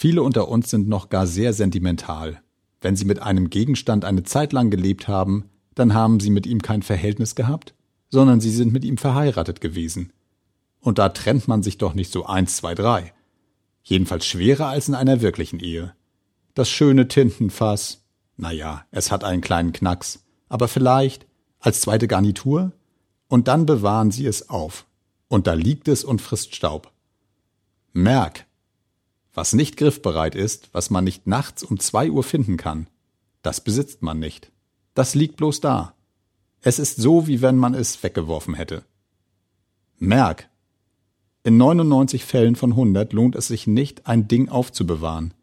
Viele unter uns sind noch gar sehr sentimental. Wenn sie mit einem Gegenstand eine Zeit lang gelebt haben, dann haben sie mit ihm kein Verhältnis gehabt, sondern sie sind mit ihm verheiratet gewesen. Und da trennt man sich doch nicht so eins, zwei, drei. Jedenfalls schwerer als in einer wirklichen Ehe. Das schöne Tintenfass, na ja, es hat einen kleinen Knacks, aber vielleicht als zweite Garnitur? Und dann bewahren sie es auf. Und da liegt es und frisst Staub. Merk, was nicht griffbereit ist, was man nicht nachts um zwei Uhr finden kann, das besitzt man nicht. Das liegt bloß da. Es ist so, wie wenn man es weggeworfen hätte. Merk, in 99 Fällen von 100 lohnt es sich nicht, ein Ding aufzubewahren.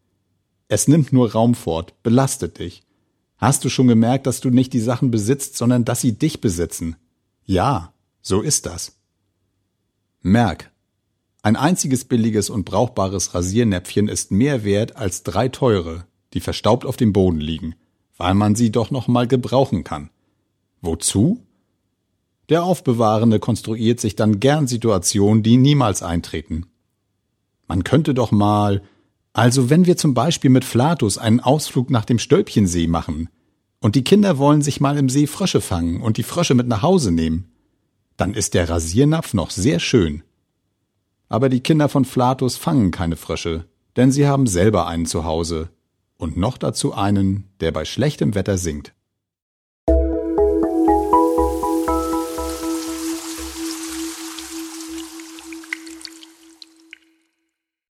Es nimmt nur Raum fort, belastet dich. Hast du schon gemerkt, dass du nicht die Sachen besitzt, sondern dass sie dich besitzen? Ja, so ist das. Merk, ein einziges billiges und brauchbares Rasiernäpfchen ist mehr wert als drei teure, die verstaubt auf dem Boden liegen, weil man sie doch noch mal gebrauchen kann. Wozu? Der Aufbewahrende konstruiert sich dann gern Situationen, die niemals eintreten. Man könnte doch mal, also wenn wir zum Beispiel mit Flatus einen Ausflug nach dem Stölpchensee machen, und die Kinder wollen sich mal im See Frösche fangen und die Frösche mit nach Hause nehmen, dann ist der Rasiernapf noch sehr schön. Aber die Kinder von Flatus fangen keine Frösche, denn sie haben selber einen zu Hause und noch dazu einen, der bei schlechtem Wetter singt.